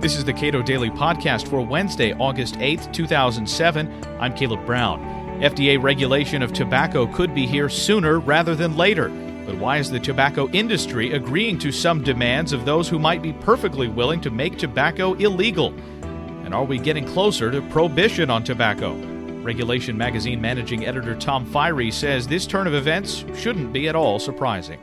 This is the Cato Daily Podcast for Wednesday, August 8th, 2007. I'm Caleb Brown. FDA regulation of tobacco could be here sooner rather than later. But why is the tobacco industry agreeing to some demands of those who might be perfectly willing to make tobacco illegal? And are we getting closer to prohibition on tobacco? Regulation Magazine managing editor Tom Firey says this turn of events shouldn't be at all surprising.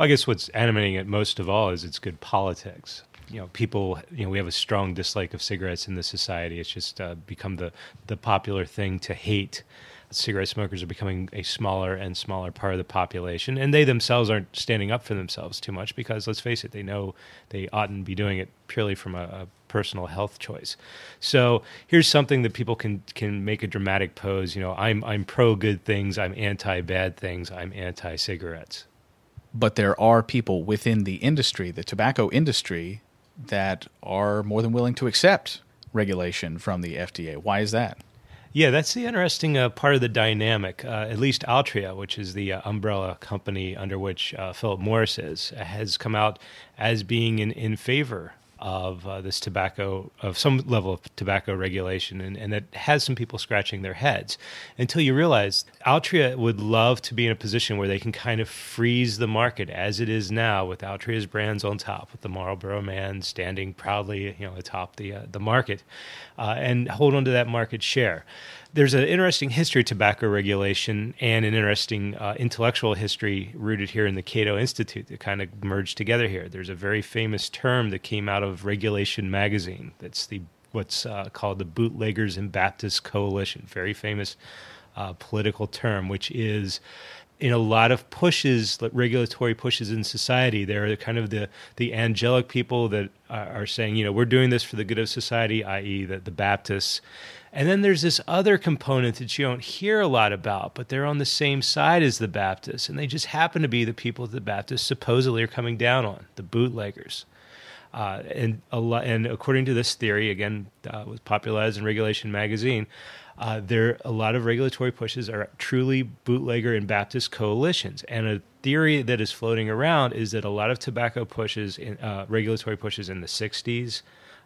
I guess what's animating it most of all is it's good politics. You know, people. You know, we have a strong dislike of cigarettes in this society. It's just uh, become the the popular thing to hate. Cigarette smokers are becoming a smaller and smaller part of the population, and they themselves aren't standing up for themselves too much because, let's face it, they know they oughtn't be doing it purely from a, a personal health choice. So here's something that people can can make a dramatic pose. You know, I'm I'm pro good things, I'm anti bad things, I'm anti cigarettes. But there are people within the industry, the tobacco industry, that are more than willing to accept regulation from the FDA. Why is that? Yeah, that's the interesting uh, part of the dynamic. Uh, at least Altria, which is the uh, umbrella company under which uh, Philip Morris is, has come out as being in, in favor of uh, this tobacco, of some level of tobacco regulation, and, and that has some people scratching their heads until you realize Altria would love to be in a position where they can kind of freeze the market as it is now with Altria's brands on top, with the Marlboro Man standing proudly, you know, atop the uh, the market, uh, and hold on to that market share there's an interesting history of tobacco regulation and an interesting uh, intellectual history rooted here in the Cato Institute that kind of merged together here. There's a very famous term that came out of Regulation magazine. That's the what's uh, called the Bootleggers and Baptists Coalition. Very famous uh, political term, which is in a lot of pushes, regulatory pushes in society, there are kind of the the angelic people that are, saying, you know, we're doing this for the good of society, i.e., the, the Baptists and then there's this other component that you don't hear a lot about, but they're on the same side as the Baptists, and they just happen to be the people that the Baptists supposedly are coming down on, the bootleggers. Uh, and and according to this theory, again, uh, was popularized in Regulation magazine. Uh, there, a lot of regulatory pushes are truly bootlegger and Baptist coalitions, and a theory that is floating around is that a lot of tobacco pushes, in, uh, regulatory pushes in the '60s,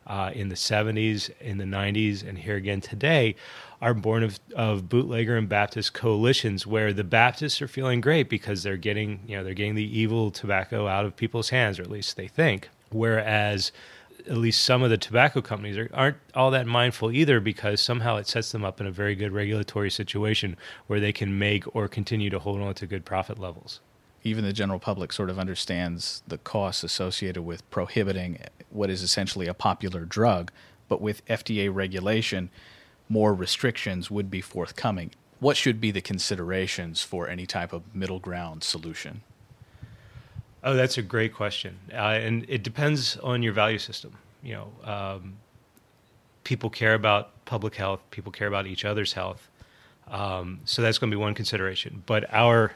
uh, in the 70s, in the 90s, and here again today are born of, of bootlegger and Baptist coalitions where the Baptists are feeling great because they're getting, you know, they're getting the evil tobacco out of people's hands, or at least they think. Whereas at least some of the tobacco companies are, aren't all that mindful either because somehow it sets them up in a very good regulatory situation where they can make or continue to hold on to good profit levels even the general public sort of understands the costs associated with prohibiting what is essentially a popular drug, but with FDA regulation, more restrictions would be forthcoming. What should be the considerations for any type of middle ground solution? Oh, that's a great question, uh, and it depends on your value system. You know, um, people care about public health. People care about each other's health. Um, so that's going to be one consideration. But our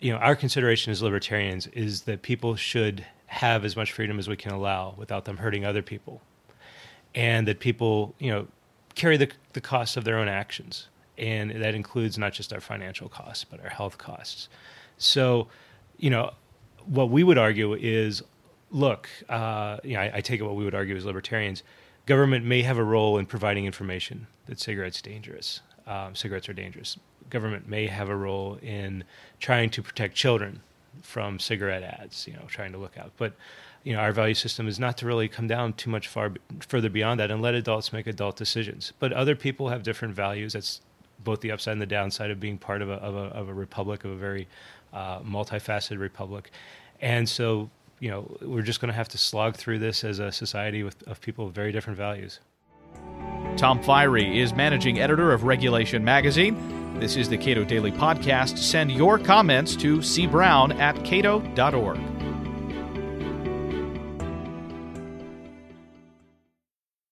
you know, our consideration as libertarians is that people should have as much freedom as we can allow without them hurting other people, and that people, you know, carry the the cost of their own actions, and that includes not just our financial costs but our health costs. So, you know, what we would argue is, look, uh, you know, I, I take it what we would argue as libertarians, government may have a role in providing information that cigarettes dangerous, um, cigarettes are dangerous. Government may have a role in trying to protect children from cigarette ads, you know, trying to look out. But you know, our value system is not to really come down too much far further beyond that and let adults make adult decisions. But other people have different values. That's both the upside and the downside of being part of a of a, of a republic, of a very uh, multifaceted republic. And so, you know, we're just going to have to slog through this as a society with of people with very different values. Tom Firey is managing editor of Regulation Magazine. This is the Cato Daily Podcast. Send your comments to cbrown at cato.org.